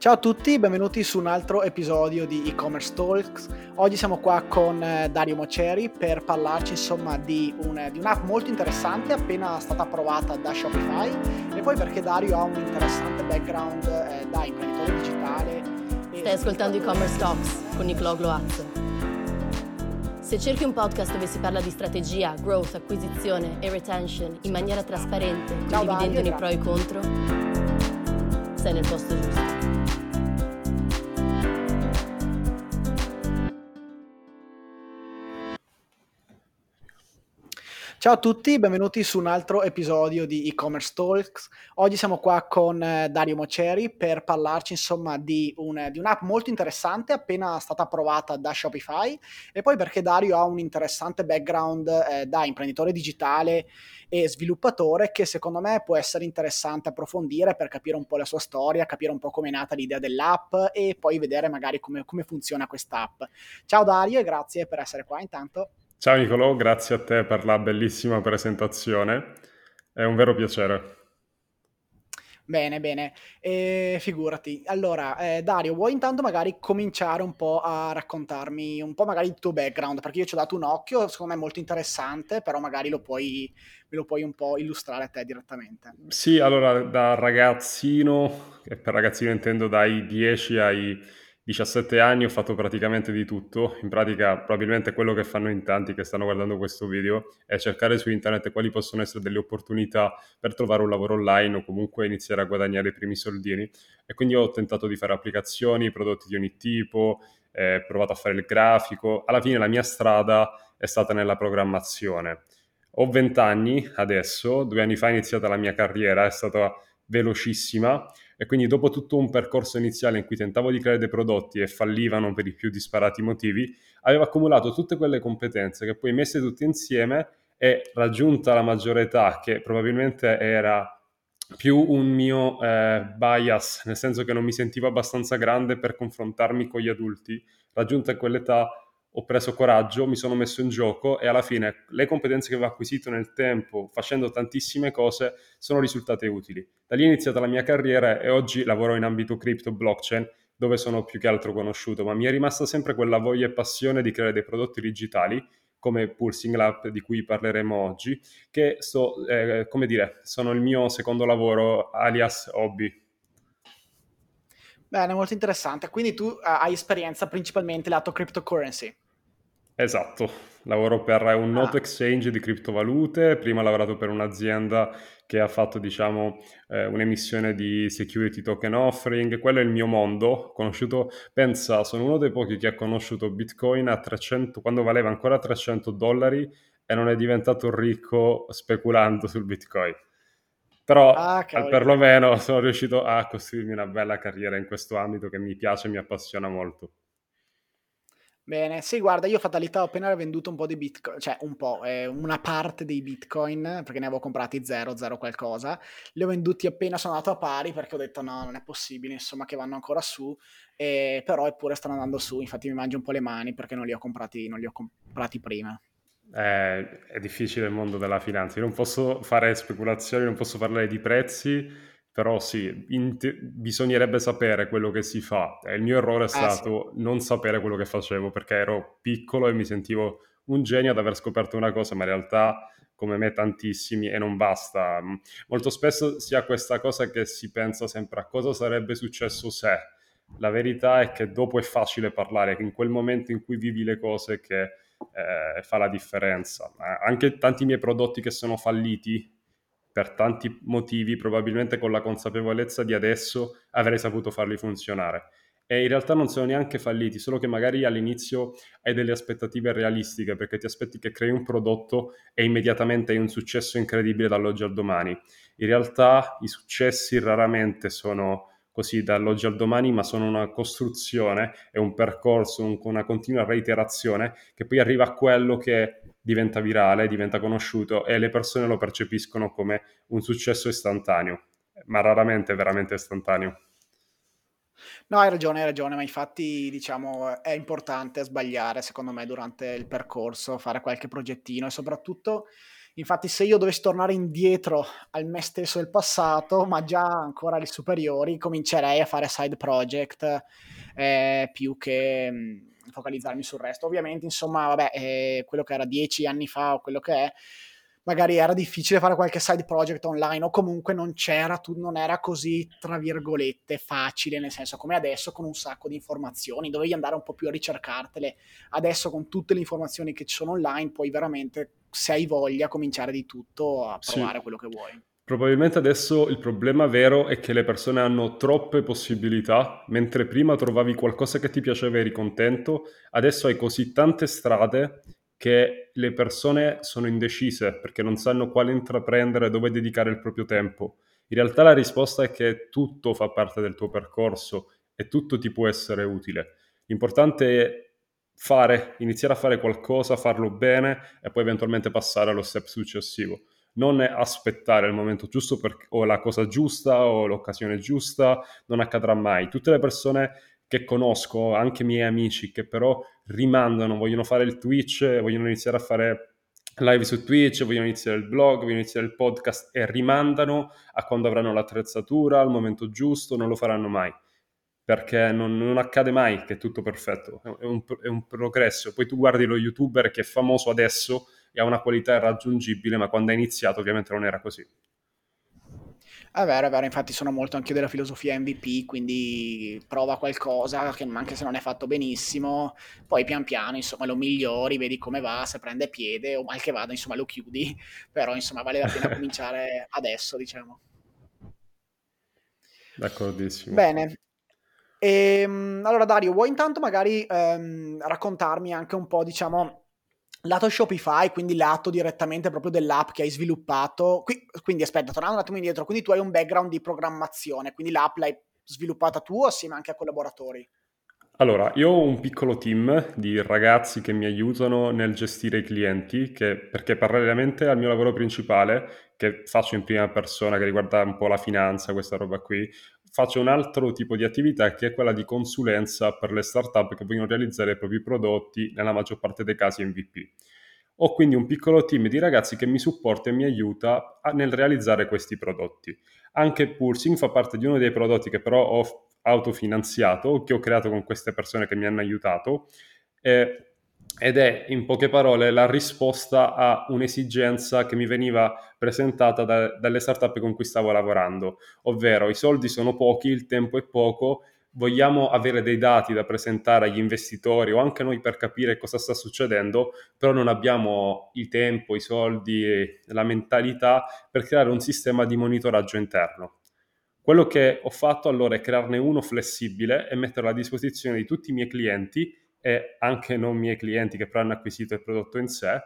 Ciao a tutti, benvenuti su un altro episodio di e-commerce talks. Oggi siamo qua con eh, Dario Moceri per parlarci insomma di, un, di, un'app molto interessante appena stata approvata da Shopify e poi perché Dario ha un interessante background eh, da imprenditore digitale. Stai ascoltando e-commerce talks con Nicolò Gloazzo. Se cerchi un podcast dove si parla di strategia, growth, acquisizione e retention in maniera trasparente, condividendone i pro e i contro, sei nel posto giusto. Ciao a tutti, benvenuti su un altro episodio di e-commerce talks. Oggi siamo qua con eh, Dario Moceri per parlarci insomma di, un, di, un'app molto interessante appena stata approvata da Shopify e poi perché Dario ha un interessante background eh, da imprenditore digitale e sviluppatore che secondo me può essere interessante approfondire per capire un po' la sua storia, capire un po' come è nata l'idea dell'app e poi vedere magari come, come funziona quest'app. Ciao Dario e grazie per essere qua intanto. Ciao Nicolò, grazie a te per la bellissima presentazione, è un vero piacere. Bene, bene, e figurati. Allora, eh, Dario, vuoi intanto magari cominciare un po' a raccontarmi un po' magari il tuo background, perché io ci ho dato un occhio, secondo me è molto interessante, però magari lo puoi, me lo puoi un po' illustrare a te direttamente. Sì, allora da ragazzino, e per ragazzino intendo dai 10 ai 17 anni ho fatto praticamente di tutto, in pratica probabilmente quello che fanno in tanti che stanno guardando questo video è cercare su internet quali possono essere delle opportunità per trovare un lavoro online o comunque iniziare a guadagnare i primi soldini. E quindi ho tentato di fare applicazioni, prodotti di ogni tipo, eh, provato a fare il grafico, alla fine la mia strada è stata nella programmazione. Ho 20 anni adesso, due anni fa è iniziata la mia carriera, è stata velocissima. E quindi dopo tutto un percorso iniziale in cui tentavo di creare dei prodotti e fallivano per i più disparati motivi, avevo accumulato tutte quelle competenze che poi messe tutte insieme e raggiunta la maggiore età, che probabilmente era più un mio eh, bias, nel senso che non mi sentivo abbastanza grande per confrontarmi con gli adulti, raggiunta quell'età ho preso coraggio, mi sono messo in gioco e alla fine le competenze che avevo acquisito nel tempo facendo tantissime cose sono risultate utili. Da lì è iniziata la mia carriera e oggi lavoro in ambito crypto blockchain dove sono più che altro conosciuto, ma mi è rimasta sempre quella voglia e passione di creare dei prodotti digitali come Pulsing Lab di cui parleremo oggi, che so, eh, come dire, sono il mio secondo lavoro alias hobby. Bene, molto interessante. Quindi tu uh, hai esperienza principalmente lato cryptocurrency. Esatto, lavoro per un note ah. exchange di criptovalute, prima ho lavorato per un'azienda che ha fatto diciamo eh, un'emissione di security token offering, quello è il mio mondo, conosciuto, pensa, sono uno dei pochi che ha conosciuto Bitcoin a 300, quando valeva ancora 300 dollari e non è diventato ricco speculando sul Bitcoin. Però ah, perlomeno sono riuscito a costruirmi una bella carriera in questo ambito che mi piace e mi appassiona molto. Bene, sì, guarda, io fatalità ho appena venduto un po' di bitcoin, cioè un po', eh, una parte dei bitcoin, perché ne avevo comprati zero, zero qualcosa, li ho venduti appena sono andato a pari perché ho detto no, non è possibile, insomma, che vanno ancora su, eh, però eppure stanno andando su, infatti mi mangio un po' le mani perché non li ho comprati, non li ho comprati prima. È, è difficile il mondo della finanza. Io non posso fare speculazioni, non posso parlare di prezzi, però sì, te- bisognerebbe sapere quello che si fa. E il mio errore è stato sì. non sapere quello che facevo perché ero piccolo e mi sentivo un genio ad aver scoperto una cosa, ma in realtà come me tantissimi e non basta. Molto spesso si ha questa cosa che si pensa sempre a cosa sarebbe successo se. La verità è che dopo è facile parlare, che in quel momento in cui vivi le cose che eh, fa la differenza. Anche tanti miei prodotti che sono falliti per tanti motivi, probabilmente con la consapevolezza di adesso avrei saputo farli funzionare. E in realtà non sono neanche falliti, solo che magari all'inizio hai delle aspettative realistiche, perché ti aspetti che crei un prodotto e immediatamente hai un successo incredibile dall'oggi al domani. In realtà i successi raramente sono così dall'oggi al domani, ma sono una costruzione e un percorso, un, una continua reiterazione che poi arriva a quello che diventa virale, diventa conosciuto e le persone lo percepiscono come un successo istantaneo, ma raramente veramente istantaneo. No, hai ragione, hai ragione, ma infatti diciamo è importante sbagliare secondo me durante il percorso, fare qualche progettino e soprattutto Infatti, se io dovessi tornare indietro al me stesso del passato, ma già ancora alle superiori, comincerei a fare side project eh, più che mm, focalizzarmi sul resto. Ovviamente, insomma, vabbè, eh, quello che era dieci anni fa o quello che è, magari era difficile fare qualche side project online o comunque non c'era, tu, non era così, tra virgolette, facile, nel senso come adesso con un sacco di informazioni, dovevi andare un po' più a ricercartele. Adesso con tutte le informazioni che ci sono online puoi veramente, se hai voglia, cominciare di tutto a provare sì. quello che vuoi. Probabilmente adesso il problema vero è che le persone hanno troppe possibilità, mentre prima trovavi qualcosa che ti piaceva e eri contento, adesso hai così tante strade che le persone sono indecise perché non sanno quale intraprendere, dove dedicare il proprio tempo. In realtà la risposta è che tutto fa parte del tuo percorso e tutto ti può essere utile. L'importante è fare, iniziare a fare qualcosa, farlo bene e poi eventualmente passare allo step successivo. Non aspettare il momento giusto per, o la cosa giusta o l'occasione giusta, non accadrà mai. Tutte le persone che conosco, anche miei amici, che però rimandano, vogliono fare il Twitch, vogliono iniziare a fare live su Twitch, vogliono iniziare il blog, vogliono iniziare il podcast e rimandano a quando avranno l'attrezzatura, al momento giusto, non lo faranno mai. Perché non, non accade mai che è tutto perfetto, è un, è un progresso. Poi tu guardi lo youtuber che è famoso adesso e ha una qualità irraggiungibile, ma quando ha iniziato ovviamente non era così. È vero, è vero, infatti sono molto anche della filosofia MVP, quindi prova qualcosa che anche se non è fatto benissimo, poi pian piano insomma lo migliori, vedi come va, se prende piede o mal che vada insomma lo chiudi, però insomma vale la pena cominciare adesso diciamo. D'accordissimo. Bene, e, ehm, allora Dario, vuoi intanto magari ehm, raccontarmi anche un po' diciamo Lato Shopify, quindi lato direttamente proprio dell'app che hai sviluppato. Qui, quindi aspetta, tornando un attimo indietro, quindi tu hai un background di programmazione, quindi l'app l'hai sviluppata tu assieme anche a collaboratori? Allora, io ho un piccolo team di ragazzi che mi aiutano nel gestire i clienti, che, perché parallelamente al mio lavoro principale, che faccio in prima persona, che riguarda un po' la finanza, questa roba qui, faccio un altro tipo di attività che è quella di consulenza per le startup che vogliono realizzare i propri prodotti, nella maggior parte dei casi MVP. Ho quindi un piccolo team di ragazzi che mi supporta e mi aiuta a, nel realizzare questi prodotti. Anche Pulsing fa parte di uno dei prodotti che però ho autofinanziato, che ho creato con queste persone che mi hanno aiutato. Eh, ed è in poche parole la risposta a un'esigenza che mi veniva presentata da, dalle startup con cui stavo lavorando, ovvero i soldi sono pochi, il tempo è poco, vogliamo avere dei dati da presentare agli investitori o anche noi per capire cosa sta succedendo, però non abbiamo il tempo, i soldi la mentalità per creare un sistema di monitoraggio interno. Quello che ho fatto allora è crearne uno flessibile e metterlo a disposizione di tutti i miei clienti e anche non miei clienti che però hanno acquisito il prodotto in sé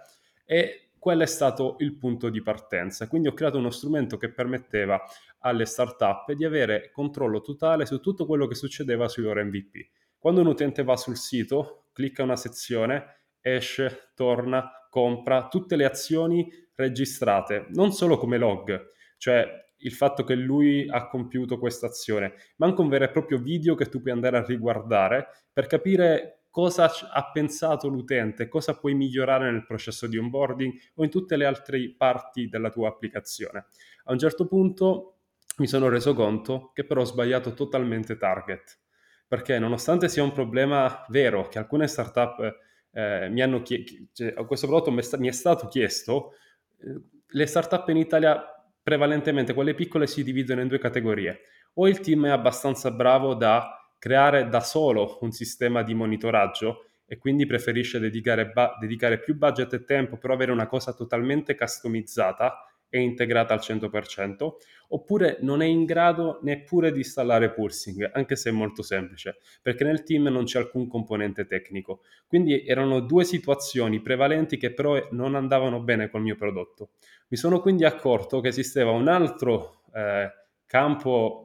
e quello è stato il punto di partenza. Quindi ho creato uno strumento che permetteva alle startup di avere controllo totale su tutto quello che succedeva sui loro MVP. Quando un utente va sul sito, clicca una sezione, esce, torna, compra, tutte le azioni registrate, non solo come log, cioè il fatto che lui ha compiuto questa azione, ma anche un vero e proprio video che tu puoi andare a riguardare per capire cosa ha pensato l'utente, cosa puoi migliorare nel processo di onboarding o in tutte le altre parti della tua applicazione. A un certo punto mi sono reso conto che però ho sbagliato totalmente target, perché nonostante sia un problema vero che alcune startup eh, mi hanno chiesto, cioè, questo prodotto mi è stato chiesto, eh, le startup in Italia prevalentemente quelle piccole si dividono in due categorie. O il team è abbastanza bravo da creare da solo un sistema di monitoraggio e quindi preferisce dedicare, ba- dedicare più budget e tempo per avere una cosa totalmente customizzata e integrata al 100%, oppure non è in grado neppure di installare Pulsing, anche se è molto semplice, perché nel team non c'è alcun componente tecnico. Quindi erano due situazioni prevalenti che però non andavano bene col mio prodotto. Mi sono quindi accorto che esisteva un altro eh, campo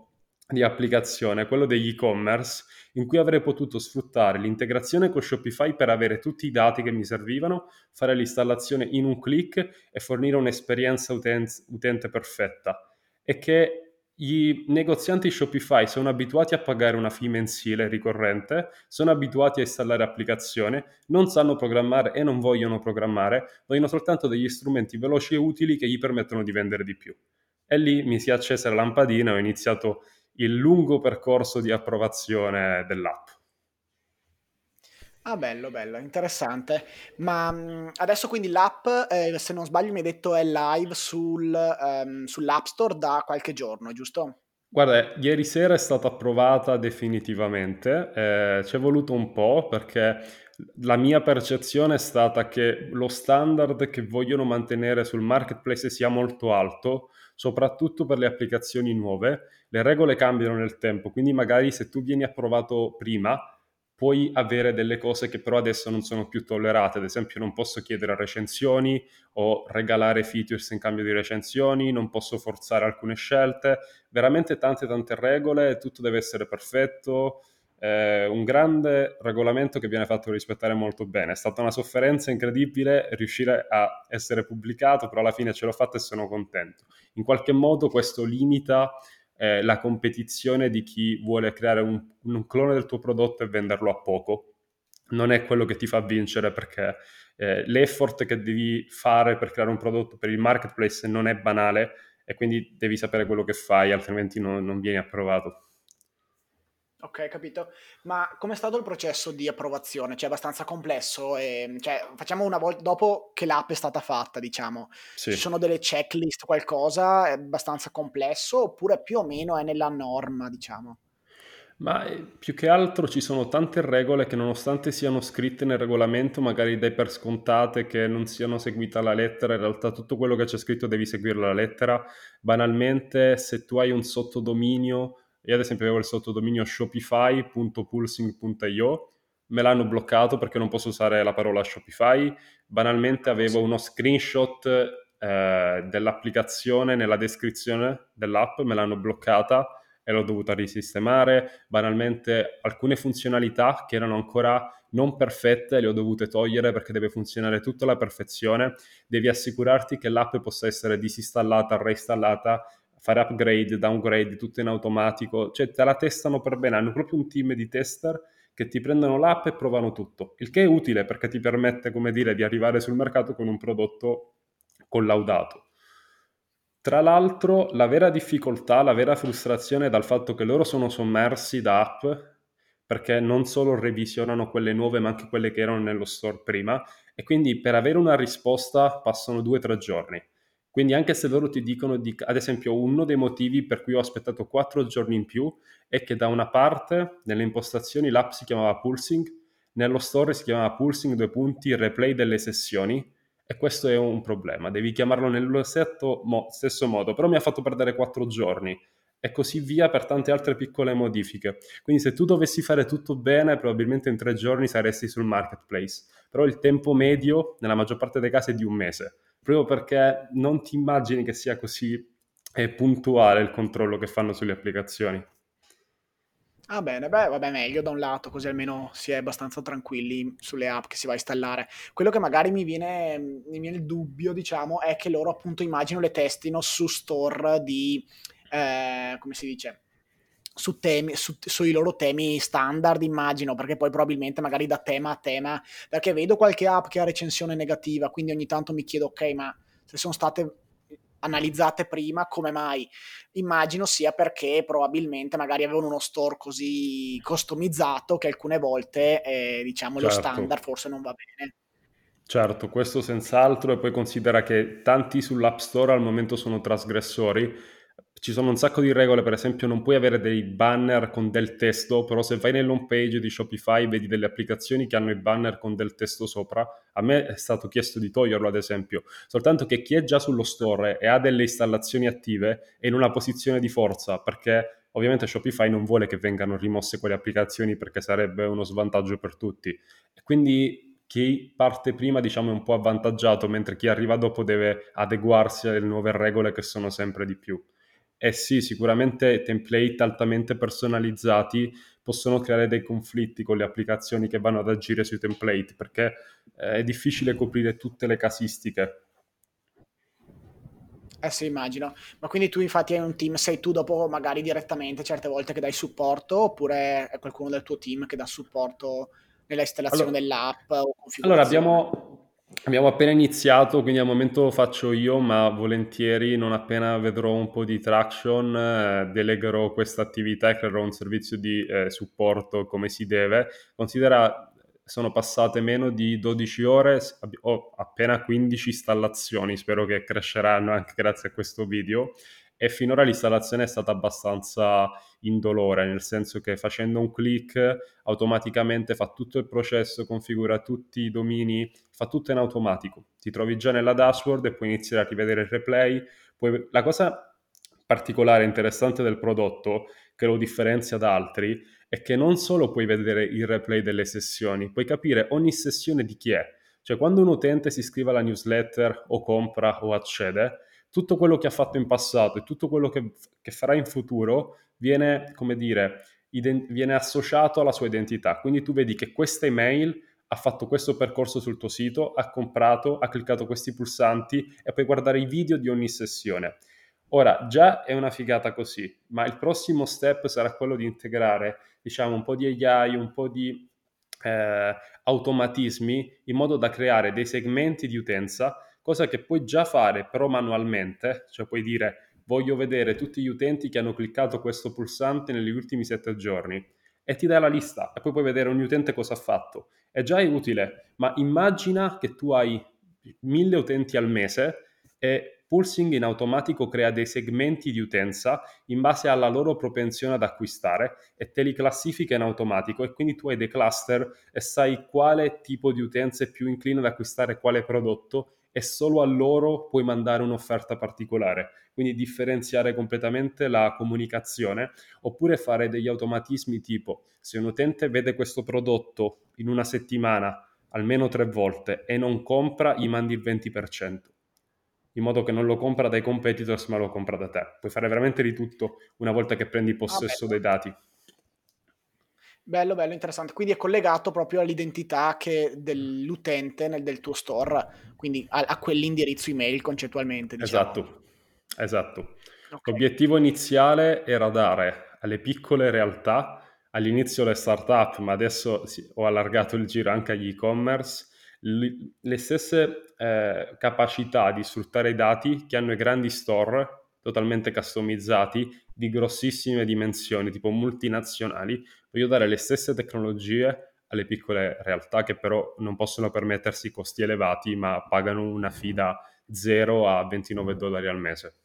di applicazione, quello degli e-commerce, in cui avrei potuto sfruttare l'integrazione con Shopify per avere tutti i dati che mi servivano, fare l'installazione in un clic e fornire un'esperienza utente, utente perfetta e che i negozianti Shopify sono abituati a pagare una fee mensile ricorrente, sono abituati a installare applicazioni, non sanno programmare e non vogliono programmare, vogliono soltanto degli strumenti veloci e utili che gli permettono di vendere di più. E lì mi si è accesa la lampadina ho iniziato il lungo percorso di approvazione dell'app. Ah, bello, bello, interessante. Ma mh, adesso quindi l'app, eh, se non sbaglio, mi hai detto è live sul, ehm, sull'App Store da qualche giorno, giusto? Guarda, ieri sera è stata approvata definitivamente, eh, ci è voluto un po' perché la mia percezione è stata che lo standard che vogliono mantenere sul marketplace sia molto alto, soprattutto per le applicazioni nuove. Le regole cambiano nel tempo, quindi magari se tu vieni approvato prima, puoi avere delle cose che però adesso non sono più tollerate, ad esempio non posso chiedere recensioni o regalare features in cambio di recensioni, non posso forzare alcune scelte, veramente tante tante regole, tutto deve essere perfetto, eh, un grande regolamento che viene fatto rispettare molto bene. È stata una sofferenza incredibile riuscire a essere pubblicato, però alla fine ce l'ho fatta e sono contento. In qualche modo questo limita eh, la competizione di chi vuole creare un, un, clone del tuo prodotto e venderlo a poco. Non è quello che ti fa vincere perché eh, l'effort che devi fare per creare un prodotto per il marketplace non è banale e quindi devi sapere quello che fai, altrimenti non, non vieni approvato. Ok, capito. Ma com'è stato il processo di approvazione? Cioè, abbastanza complesso? E, cioè, facciamo una volta dopo che l'app è stata fatta, diciamo. Sì. Ci sono delle checklist, qualcosa? È abbastanza complesso oppure più o meno è nella norma, diciamo? Ma eh, più che altro ci sono tante regole che nonostante siano scritte nel regolamento, magari dai per scontate che non siano seguite alla lettera, in realtà tutto quello che c'è scritto devi seguire alla lettera. Banalmente, se tu hai un sottodominio io ad esempio avevo il sottodominio shopify.pulsing.io, me l'hanno bloccato perché non posso usare la parola Shopify. Banalmente avevo uno screenshot eh, dell'applicazione nella descrizione dell'app, me l'hanno bloccata e l'ho dovuta risistemare. Banalmente alcune funzionalità che erano ancora non perfette le ho dovute togliere perché deve funzionare tutta alla perfezione. Devi assicurarti che l'app possa essere disinstallata, reinstallata fare upgrade, downgrade, tutto in automatico, cioè te la testano per bene, hanno proprio un team di tester che ti prendono l'app e provano tutto, il che è utile perché ti permette, come dire, di arrivare sul mercato con un prodotto collaudato. Tra l'altro, la vera difficoltà, la vera frustrazione è dal fatto che loro sono sommersi da app perché non solo revisionano quelle nuove ma anche quelle che erano nello store prima e quindi per avere una risposta passano due o tre giorni quindi anche se loro ti dicono, di, ad esempio, uno dei motivi per cui ho aspettato quattro giorni in più è che da una parte nelle impostazioni l'app si chiamava Pulsing, nello store si chiamava Pulsing due punti replay delle sessioni e questo è un problema, devi chiamarlo nello mo- stesso modo, però mi ha fatto perdere quattro giorni e così via per tante altre piccole modifiche. Quindi se tu dovessi fare tutto bene, probabilmente in tre giorni saresti sul marketplace, però il tempo medio nella maggior parte dei casi è di un mese proprio perché non ti immagini che sia così eh, puntuale il controllo che fanno sulle applicazioni. Ah bene, beh, vabbè, meglio da un lato, così almeno si è abbastanza tranquilli sulle app che si va a installare. Quello che magari mi viene, mi viene il dubbio, diciamo, è che loro appunto immagino le testino su store di, eh, come si dice, su temi, su, sui loro temi standard, immagino, perché poi probabilmente magari da tema a tema, perché vedo qualche app che ha recensione negativa, quindi ogni tanto mi chiedo, ok, ma se sono state analizzate prima, come mai? Immagino sia perché probabilmente magari avevano uno store così customizzato che alcune volte, eh, diciamo, certo. lo standard forse non va bene. Certo, questo senz'altro, e poi considera che tanti sull'App Store al momento sono trasgressori, ci sono un sacco di regole, per esempio non puoi avere dei banner con del testo, però se vai nell'home page di Shopify vedi delle applicazioni che hanno i banner con del testo sopra, a me è stato chiesto di toglierlo ad esempio, soltanto che chi è già sullo store e ha delle installazioni attive è in una posizione di forza perché ovviamente Shopify non vuole che vengano rimosse quelle applicazioni perché sarebbe uno svantaggio per tutti. Quindi chi parte prima diciamo è un po' avvantaggiato, mentre chi arriva dopo deve adeguarsi alle nuove regole che sono sempre di più. Eh sì, sicuramente template altamente personalizzati possono creare dei conflitti con le applicazioni che vanno ad agire sui template perché eh, è difficile coprire tutte le casistiche. Eh sì, immagino. Ma quindi tu infatti hai un team, sei tu dopo magari direttamente certe volte che dai supporto oppure è qualcuno del tuo team che dà supporto nella installazione Allora, dell'app o allora abbiamo, abbiamo appena iniziato, quindi al momento lo faccio io, ma volentieri non appena vedrò un po' di traction, eh, delegherò questa attività e creerò un servizio di eh, supporto come si deve. Considera sono passate meno di 12 ore, ho appena 15 installazioni, spero che cresceranno anche grazie a questo video e finora l'installazione è stata abbastanza indolore, nel senso che facendo un click automaticamente fa tutto il processo, configura tutti i domini, fa tutto in automatico. Ti trovi già nella dashboard e puoi iniziare a rivedere il replay. Puoi... La cosa particolare e interessante del prodotto che lo differenzia da altri è che non solo puoi vedere il replay delle sessioni, puoi capire ogni sessione di chi è. Cioè quando un utente si iscrive alla newsletter o compra o accede, tutto quello che ha fatto in passato e tutto quello che, che farà in futuro viene, come dire, ident- viene associato alla sua identità. Quindi tu vedi che questa email ha fatto questo percorso sul tuo sito, ha comprato, ha cliccato questi pulsanti e puoi guardare i video di ogni sessione. Ora, già è una figata così, ma il prossimo step sarà quello di integrare, diciamo, un po' di AI, un po' di eh, automatismi in modo da creare dei segmenti di utenza, cosa che puoi già fare però manualmente, cioè puoi dire voglio vedere tutti gli utenti che hanno cliccato questo pulsante negli ultimi sette giorni e ti dà la lista e poi puoi vedere ogni utente cosa ha fatto. È già utile, ma immagina che tu hai mille utenti al mese e Pulsing in automatico crea dei segmenti di utenza in base alla loro propensione ad acquistare e te li classifica in automatico e quindi tu hai dei cluster e sai quale tipo di utenza è più incline ad acquistare quale prodotto e solo a loro puoi mandare un'offerta particolare. Quindi differenziare completamente la comunicazione oppure fare degli automatismi tipo se un utente vede questo prodotto in una settimana almeno tre volte e non compra, gli mandi il 20% in modo che non lo compra dai competitors ma lo compra da te. Puoi fare veramente di tutto una volta che prendi possesso ah, dei dati. Bello, bello, interessante. Quindi è collegato proprio all'identità dell'utente nel, del tuo store, quindi a, a quell'indirizzo email concettualmente. Diciamo. Esatto, esatto. Okay. L'obiettivo iniziale era dare alle piccole realtà, all'inizio le startup, ma adesso ho allargato il giro anche agli e-commerce, le stesse eh, capacità di sfruttare i dati che hanno i grandi store totalmente customizzati di grossissime dimensioni, tipo multinazionali, voglio dare le stesse tecnologie alle piccole realtà che però non possono permettersi costi elevati, ma pagano una fida 0 a 29 dollari al mese.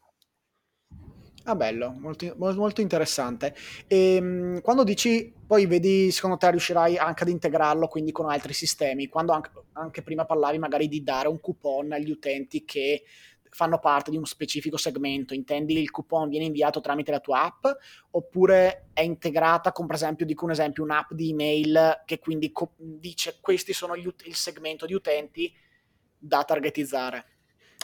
Ah, bello, molto, molto interessante. E ehm, quando dici, poi vedi, secondo te riuscirai anche ad integrarlo quindi con altri sistemi, quando anche, anche prima parlavi magari di dare un coupon agli utenti che fanno parte di uno specifico segmento, intendi il coupon viene inviato tramite la tua app oppure è integrata con per esempio, dico un esempio, un'app di email che quindi co- dice questi sono gli, il segmento di utenti da targetizzare?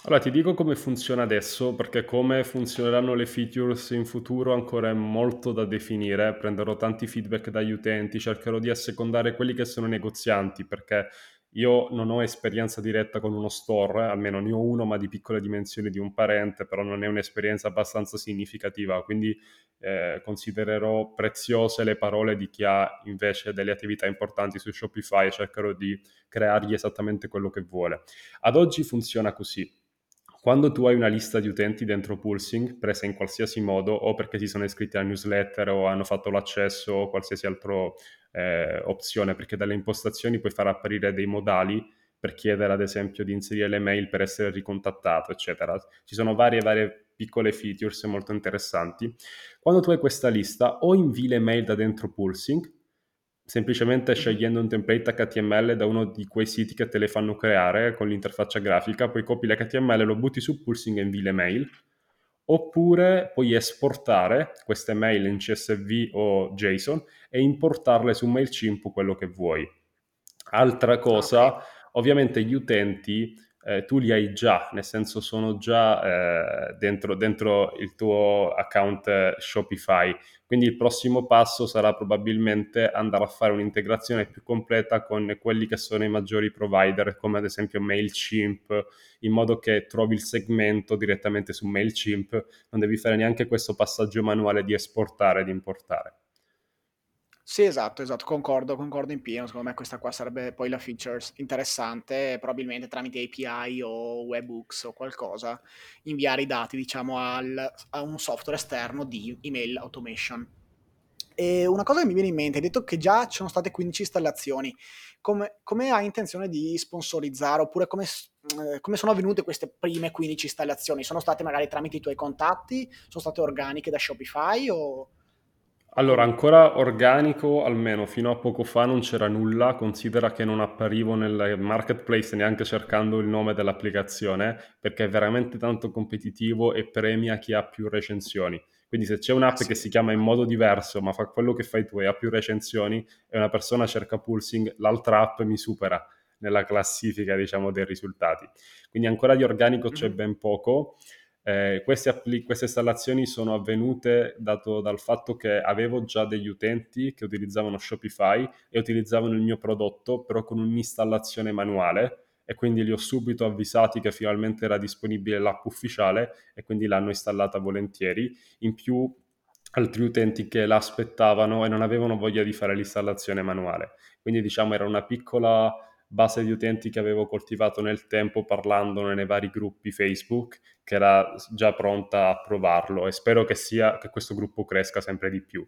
Allora, ti dico come funziona adesso, perché come funzioneranno le features in futuro ancora è molto da definire. Prenderò tanti feedback dagli utenti, cercherò di assecondare quelli che sono negozianti, perché io non ho esperienza diretta con uno store, almeno ne ho uno, ma di piccole dimensioni di un parente, però non è un'esperienza abbastanza significativa, quindi eh, considererò preziose le parole di chi ha invece delle attività importanti su Shopify e cercherò di creargli esattamente quello che vuole. Ad oggi funziona così quando tu hai una lista di utenti dentro Pulsing, presa in qualsiasi modo, o perché si sono iscritti alla newsletter o hanno fatto l'accesso o qualsiasi altra eh, opzione, perché dalle impostazioni puoi far apparire dei modali per chiedere ad esempio di inserire le mail per essere ricontattato, eccetera. Ci sono varie, varie piccole features molto interessanti. Quando tu hai questa lista, o invii le mail da dentro Pulsing, semplicemente scegliendo un template HTML da uno di quei siti che te le fanno creare con l'interfaccia grafica, poi copi l'HTML, lo butti su Pulsing e invii le mail, oppure puoi esportare queste mail in CSV o JSON e importarle su MailChimp quello che vuoi. Altra cosa, okay. ovviamente gli utenti eh, tu li hai già, nel senso sono già eh, dentro, dentro, il tuo account eh, Shopify. Quindi il prossimo passo sarà probabilmente andare a fare un'integrazione più completa con quelli che sono i maggiori provider, come ad esempio MailChimp, in modo che trovi il segmento direttamente su MailChimp, non devi fare neanche questo passaggio manuale di esportare e di importare. Sì, esatto, esatto, concordo, concordo in pieno. Secondo me questa qua sarebbe poi la features interessante, probabilmente tramite API o webhooks o qualcosa, inviare i dati, diciamo, al, a un software esterno di email automation. E una cosa che mi viene in mente, hai detto che già ci sono state 15 installazioni, come, come hai intenzione di sponsorizzare oppure come, eh, come, sono avvenute queste prime 15 installazioni? Sono state magari tramite i tuoi contatti? Sono state organiche da Shopify o... Allora, ancora organico, almeno fino a poco fa non c'era nulla, considera che non apparivo nel marketplace neanche cercando il nome dell'applicazione, perché è veramente tanto competitivo e premia chi ha più recensioni. Quindi se c'è un'app che si chiama in modo diverso, ma fa quello che fai tu e ha più recensioni, e una persona cerca Pulsing, l'altra app mi supera nella classifica, diciamo, dei risultati. Quindi ancora di organico c'è mm-hmm. ben poco. Eh, queste, appli- queste, installazioni sono avvenute dato dal fatto che avevo già degli utenti che utilizzavano Shopify e utilizzavano il mio prodotto, però con un'installazione manuale e quindi li ho subito avvisati che finalmente era disponibile l'app ufficiale e quindi l'hanno installata volentieri. In più altri utenti che l'aspettavano e non avevano voglia di fare l'installazione manuale. Quindi diciamo era una piccola base di utenti che avevo coltivato nel tempo parlandone nei vari gruppi Facebook che era già pronta a provarlo e spero che, sia, che questo gruppo cresca sempre di più.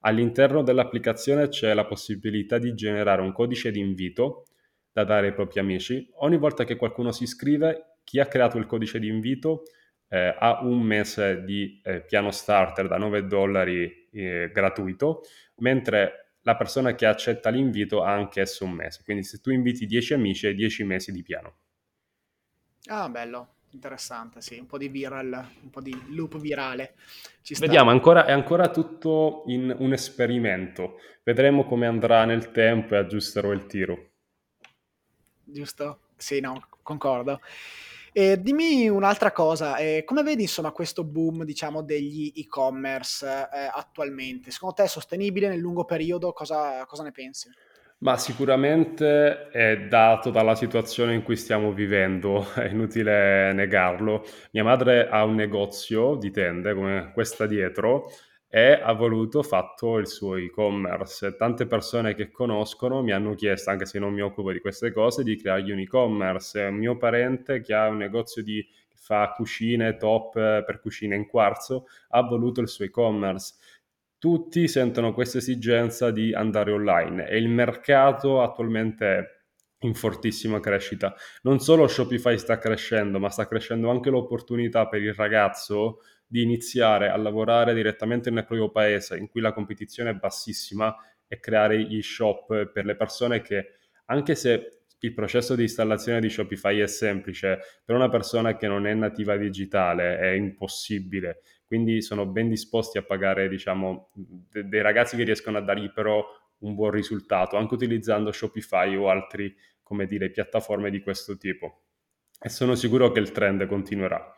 All'interno dell'applicazione c'è la possibilità di generare un codice di invito da dare ai propri amici. Ogni volta che qualcuno si iscrive, chi ha creato il codice di invito eh, ha un mese di eh, piano starter da 9 dollari eh, gratuito, mentre la persona che accetta l'invito ha anche esso un mese. Quindi se tu inviti 10 amici hai 10 mesi di piano. Ah, bello, interessante, sì, un po' di viral, un po' di loop virale. Vediamo, ancora, è ancora tutto in un esperimento. Vedremo come andrà nel tempo e aggiusterò il tiro. Giusto? Sì, no, concordo. E dimmi un'altra cosa, eh, come vedi insomma questo boom diciamo degli e-commerce eh, attualmente? Secondo te è sostenibile nel lungo periodo? Cosa, cosa ne pensi? Ma sicuramente è dato dalla situazione in cui stiamo vivendo, è inutile negarlo. Mia madre ha un negozio di tende come questa dietro e ha voluto fatto il suo e-commerce. Tante persone che conoscono mi hanno chiesto, anche se non mi occupo di queste cose, di creargli un e-commerce. Un mio parente che ha un negozio di fa cucine top per cucine in quarzo, ha voluto il suo e-commerce. Tutti sentono questa esigenza di andare online e il mercato attualmente è in fortissima crescita. Non solo Shopify sta crescendo, ma sta crescendo anche l'opportunità per il ragazzo di iniziare a lavorare direttamente nel proprio paese in cui la competizione è bassissima e creare gli shop per le persone che anche se il processo di installazione di Shopify è semplice, per una persona che non è nativa digitale è impossibile. Quindi sono ben disposti a pagare, diciamo, de- dei ragazzi che riescono a dargli però un buon risultato, anche utilizzando Shopify o altri, come dire, piattaforme di questo tipo. E sono sicuro che il trend continuerà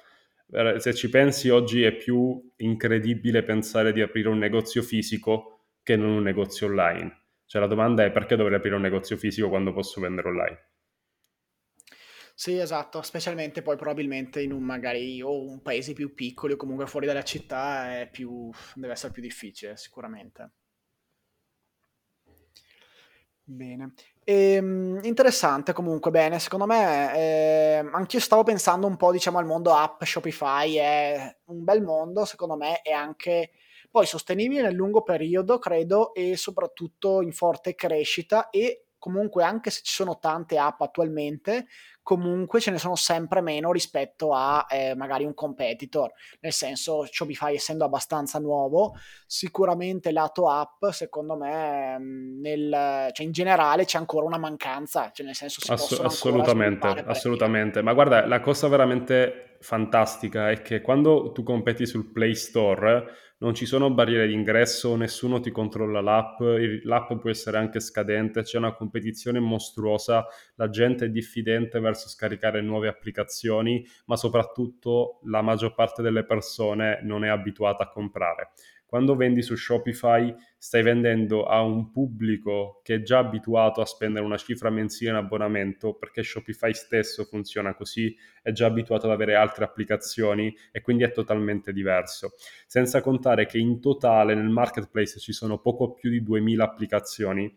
se ci pensi oggi è più incredibile pensare di aprire un negozio fisico che non un negozio online. Cioè la domanda è perché dovrei aprire un negozio fisico quando posso vendere online? Sì, esatto, specialmente poi probabilmente in un magari o un paese più piccolo o comunque fuori dalla città più, deve essere più difficile sicuramente. Bene. Ehm, interessante comunque, bene, secondo me, ehm, anch'io stavo pensando un po', diciamo, al mondo app, Shopify è un bel mondo, secondo me, è anche poi sostenibile nel lungo periodo, credo, e soprattutto in forte crescita e comunque anche se ci sono tante app attualmente, comunque ce ne sono sempre meno rispetto a eh, magari un competitor. Nel senso, Shopify essendo abbastanza nuovo, sicuramente lato app, secondo me, mm, nel, cioè in generale c'è ancora una mancanza, cioè nel senso si Ass- assolutamente, assolutamente. Ma guarda, la cosa veramente fantastica è che quando tu competi sul Play Store non ci sono barriere di ingresso, nessuno ti controlla l'app, l'app può essere anche scadente, c'è una competizione mostruosa, la gente è diffidente verso scaricare nuove applicazioni, ma soprattutto la maggior parte delle persone non è abituata a comprare. Quando vendi su Shopify stai vendendo a un pubblico che è già abituato a spendere una cifra mensile in abbonamento perché Shopify stesso funziona così, è già abituato ad avere altre applicazioni e quindi è totalmente diverso. Senza contare che in totale nel marketplace ci sono poco più di 2000 applicazioni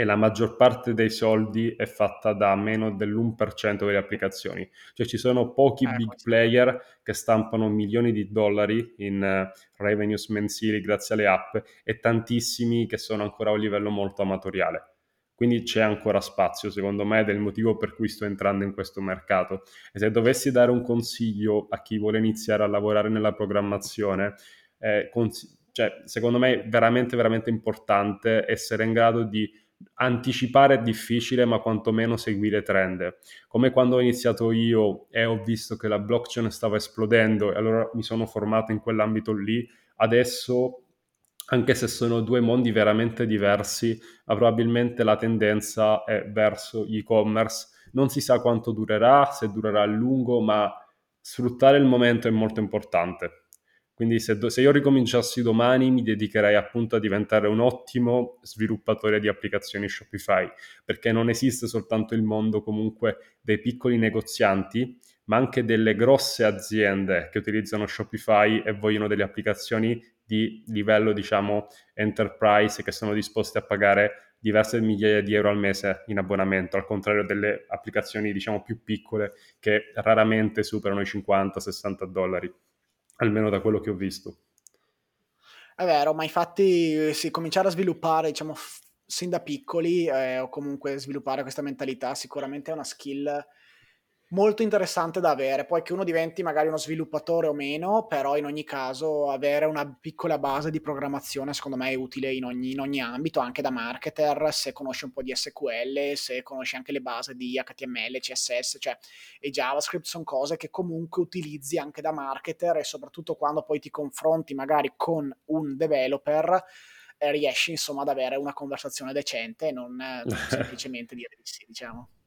e la maggior parte dei soldi è fatta da meno dell'1% delle applicazioni. Cioè ci sono pochi eh, big player che stampano milioni di dollari in uh, revenues mensili grazie alle app e tantissimi che sono ancora a un livello molto amatoriale. Quindi c'è ancora spazio, secondo me, ed è il motivo per cui sto entrando in questo mercato. E se dovessi dare un consiglio a chi vuole iniziare a lavorare nella programmazione, eh, cons- cioè, secondo me è veramente, veramente importante essere in grado di anticipare è difficile, ma quantomeno seguire trend. Come quando ho iniziato io e ho visto che la blockchain stava esplodendo e allora mi sono formato in quell'ambito lì, adesso anche se sono due mondi veramente diversi, probabilmente la tendenza è verso e-commerce. Non si sa quanto durerà, se durerà a lungo, ma sfruttare il momento è molto importante. Quindi se, se, io ricominciassi domani mi dedicherei appunto a diventare un ottimo sviluppatore di applicazioni Shopify, perché non esiste soltanto il mondo comunque dei piccoli negozianti, ma anche delle grosse aziende che utilizzano Shopify e vogliono delle applicazioni di livello, diciamo, enterprise che sono disposte a pagare diverse migliaia di euro al mese in abbonamento, al contrario delle applicazioni, diciamo, più piccole che raramente superano i 50-60 dollari almeno da quello che ho visto. È vero, ma infatti sì, cominciare a sviluppare, diciamo, sin da piccoli eh, o comunque sviluppare questa mentalità sicuramente è una skill molto interessante da avere. Poi che uno diventi magari uno sviluppatore o meno, però in ogni caso avere una piccola base di programmazione secondo me è utile in ogni, in ogni ambito, anche da marketer, se conosci un po' di SQL, se conosci anche le basi di HTML, CSS, cioè e JavaScript sono cose che comunque utilizzi anche da marketer e soprattutto quando poi ti confronti magari con un developer eh, riesci insomma ad avere una conversazione decente e non eh, semplicemente dire di sì, diciamo.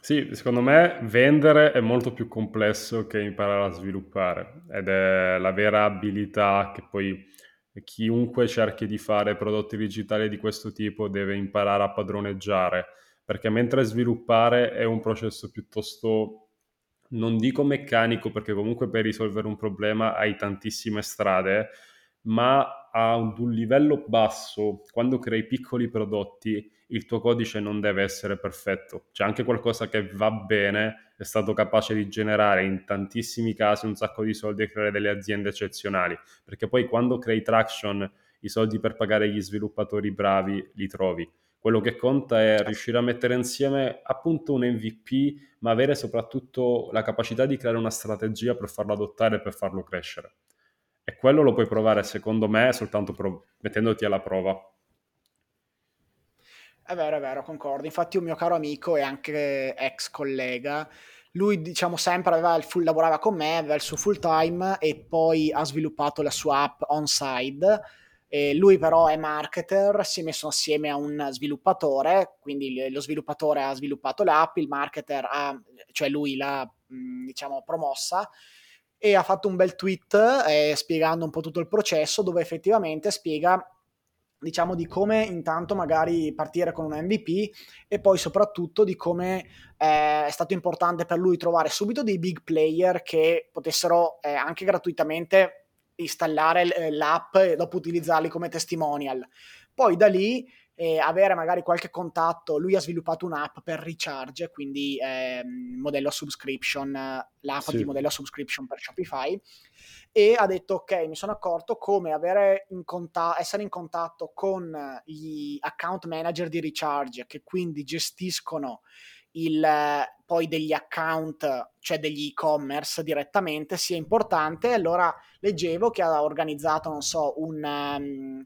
Sì, secondo me vendere è molto più complesso che imparare a sviluppare ed è la vera abilità che poi chiunque cerchi di fare prodotti digitali di questo tipo deve imparare a padroneggiare, perché mentre sviluppare è un processo piuttosto, non dico meccanico, perché comunque per risolvere un problema hai tantissime strade, ma a un livello basso, quando crei piccoli prodotti, il tuo codice non deve essere perfetto. C'è anche qualcosa che va bene, è stato capace di generare in tantissimi casi un sacco di soldi e creare delle aziende eccezionali, perché poi quando crei traction i soldi per pagare gli sviluppatori bravi li trovi. Quello che conta è riuscire a mettere insieme appunto un MVP, ma avere soprattutto la capacità di creare una strategia per farlo adottare e per farlo crescere. E quello lo puoi provare, secondo me, soltanto prov- mettendoti alla prova. È vero, è vero, concordo. Infatti un mio caro amico e anche ex collega, lui diciamo sempre aveva il full, lavorava con me, aveva il suo full time e poi ha sviluppato la sua app on-side. E lui però è marketer, si è messo assieme a un sviluppatore, quindi lo sviluppatore ha sviluppato l'app, il marketer ha, cioè lui l'ha diciamo promossa e ha fatto un bel tweet eh, spiegando un po' tutto il processo dove effettivamente spiega diciamo di come intanto magari partire con un MVP e poi soprattutto di come eh, è stato importante per lui trovare subito dei big player che potessero eh, anche gratuitamente installare l'app e dopo utilizzarli come testimonial. Poi da lì eh, avere magari qualche contatto. Lui ha sviluppato un'app per recharge, quindi eh, modello subscription, l'app sì. di modello subscription per Shopify. E ha detto: Ok, mi sono accorto come in contatto, essere in contatto con gli account manager di recharge, che quindi gestiscono il, poi degli account, cioè degli e-commerce direttamente, sia importante. Allora leggevo che ha organizzato, non so, un. Um,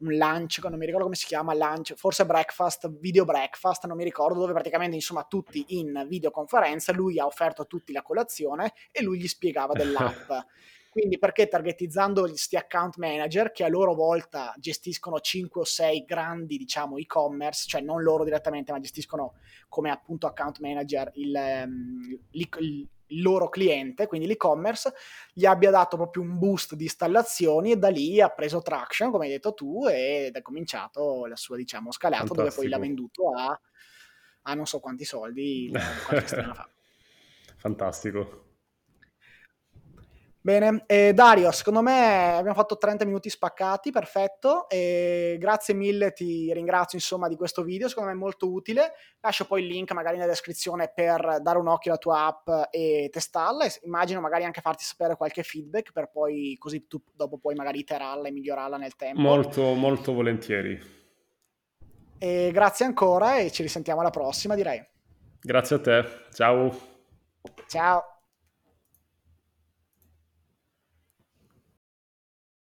un lunch, non mi ricordo come si chiama, lunch, forse breakfast, video breakfast, non mi ricordo, dove praticamente insomma tutti in videoconferenza, lui ha offerto a tutti la colazione e lui gli spiegava dell'app. Quindi perché targetizzando questi account manager che a loro volta gestiscono 5 o 6 grandi, diciamo, e-commerce, cioè non loro direttamente, ma gestiscono come appunto account manager il, um, il, il loro cliente, quindi l'e-commerce, gli abbia dato proprio un boost di installazioni e da lì ha preso traction, come hai detto tu, ed è cominciato la sua, diciamo, scalato Fantastico. dove poi l'ha venduto a, a non so quanti soldi qualche settimana fa. Fantastico. Bene, eh, Dario, secondo me abbiamo fatto 30 minuti spaccati, perfetto, e grazie mille, ti ringrazio insomma di questo video, secondo me è molto utile, lascio poi il link magari nella descrizione per dare un occhio alla tua app e testarla, e immagino magari anche farti sapere qualche feedback per poi così tu dopo puoi magari iterarla e migliorarla nel tempo. Molto, molto volentieri. E grazie ancora e ci risentiamo alla prossima direi. Grazie a te, ciao. Ciao.